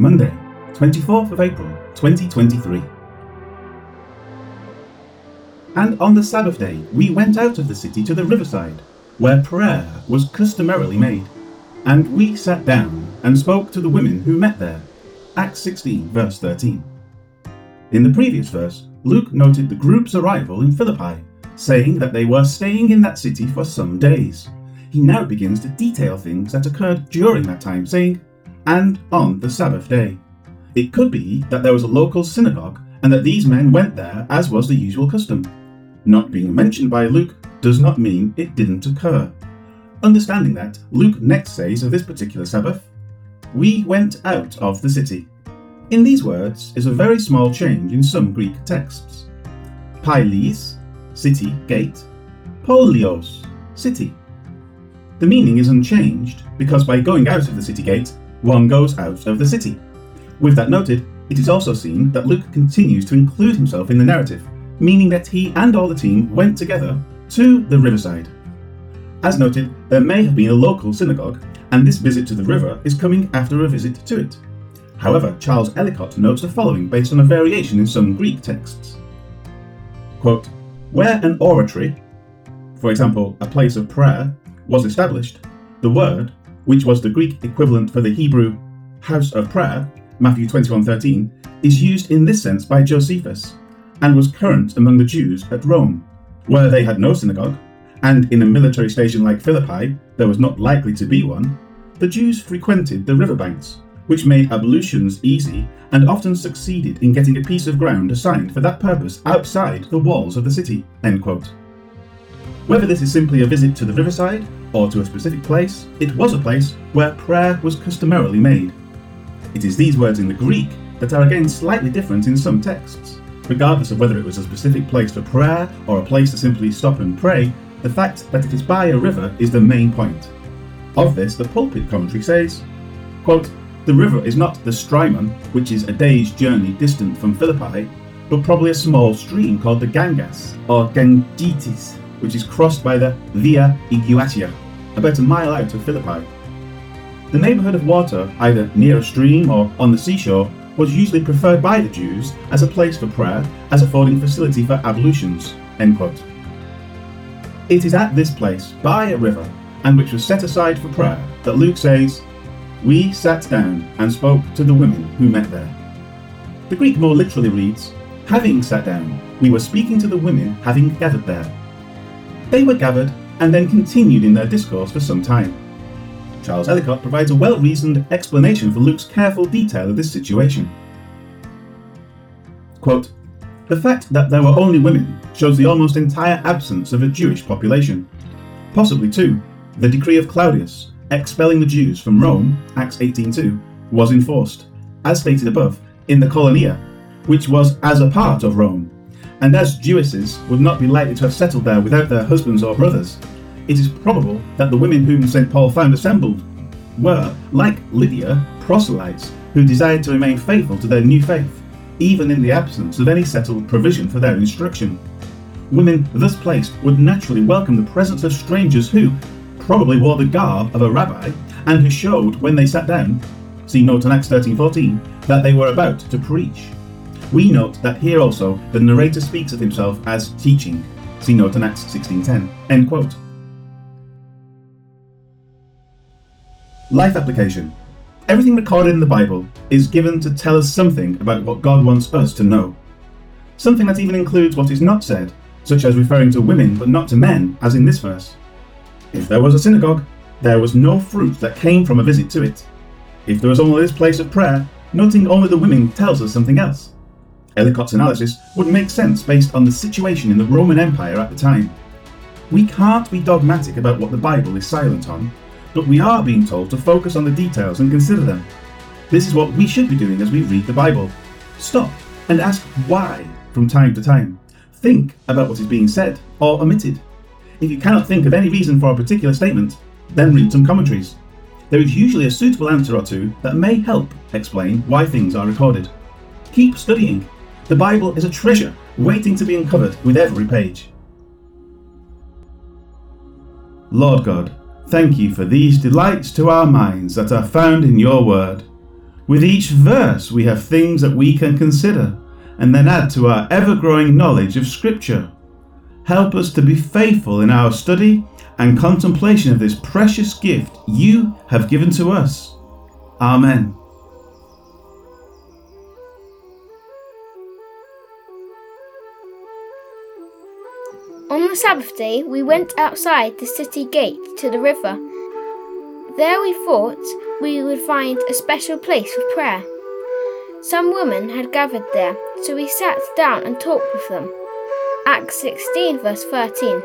Monday, 24th of April, 2023. And on the Sabbath day, we went out of the city to the riverside, where prayer was customarily made. And we sat down and spoke to the women who met there. Acts 16, verse 13. In the previous verse, Luke noted the group's arrival in Philippi, saying that they were staying in that city for some days. He now begins to detail things that occurred during that time, saying, and on the Sabbath day. It could be that there was a local synagogue and that these men went there as was the usual custom. Not being mentioned by Luke does not mean it didn't occur. Understanding that, Luke next says of this particular Sabbath, We went out of the city. In these words is a very small change in some Greek texts. Pylēs, city, gate, Poleōs, city. The meaning is unchanged because by going out of the city gate, one goes out of the city. With that noted, it is also seen that Luke continues to include himself in the narrative, meaning that he and all the team went together to the riverside. As noted, there may have been a local synagogue, and this visit to the river is coming after a visit to it. However, Charles Ellicott notes the following based on a variation in some Greek texts. Quote, Where an oratory, for example, a place of prayer, was established, the word, which was the Greek equivalent for the Hebrew house of prayer, Matthew 21:13, is used in this sense by Josephus, and was current among the Jews at Rome, where they had no synagogue, and in a military station like Philippi there was not likely to be one, the Jews frequented the riverbanks which made ablutions easy and often succeeded in getting a piece of ground assigned for that purpose outside the walls of the city. Whether this is simply a visit to the riverside or to a specific place, it was a place where prayer was customarily made. It is these words in the Greek that are again slightly different in some texts. Regardless of whether it was a specific place for prayer or a place to simply stop and pray, the fact that it is by a river is the main point. Of this, the pulpit commentary says, quote, the river is not the Strymon, which is a day's journey distant from Philippi, but probably a small stream called the Gangas, or Gangites, which is crossed by the Via Egnatia, about a mile out of Philippi. The neighbourhood of water, either near a stream or on the seashore, was usually preferred by the Jews as a place for prayer, as affording facility for ablutions. It is at this place, by a river, and which was set aside for prayer, that Luke says, we sat down and spoke to the women who met there. The Greek more literally reads, Having sat down, we were speaking to the women having gathered there. They were gathered and then continued in their discourse for some time. Charles Ellicott provides a well reasoned explanation for Luke's careful detail of this situation. Quote, the fact that there were only women shows the almost entire absence of a Jewish population. Possibly, too, the decree of Claudius, expelling the Jews from Rome, Acts 18.2, was enforced, as stated above, in the Colonia, which was as a part of Rome. And as Jewesses would not be likely to have settled there without their husbands or brothers, it is probable that the women whom St. Paul found assembled were, like Lydia, proselytes who desired to remain faithful to their new faith, even in the absence of any settled provision for their instruction. Women thus placed would naturally welcome the presence of strangers who, probably wore the garb of a rabbi and who showed when they sat down, see note in Acts 13:14, that they were about to preach. We note that here also the narrator speaks of himself as teaching. See note in Acts 16:10. End quote. Life application. Everything recorded in the Bible is given to tell us something about what God wants us to know. Something that even includes what is not said, such as referring to women but not to men, as in this verse. If there was a synagogue, there was no fruit that came from a visit to it. If there was only this place of prayer, noting only the women tells us something else. Ellicott's analysis would make sense based on the situation in the Roman Empire at the time. We can't be dogmatic about what the Bible is silent on, but we are being told to focus on the details and consider them. This is what we should be doing as we read the Bible. Stop and ask why from time to time. Think about what is being said or omitted. If you cannot think of any reason for a particular statement, then read some commentaries. There is usually a suitable answer or two that may help explain why things are recorded. Keep studying. The Bible is a treasure waiting to be uncovered with every page. Lord God, thank you for these delights to our minds that are found in your word. With each verse, we have things that we can consider and then add to our ever growing knowledge of Scripture. Help us to be faithful in our study and contemplation of this precious gift you have given to us. Amen. On the Sabbath day, we went outside the city gate to the river. There we thought we would find a special place for prayer. Some women had gathered there, so we sat down and talked with them. Acts 16, verse 13.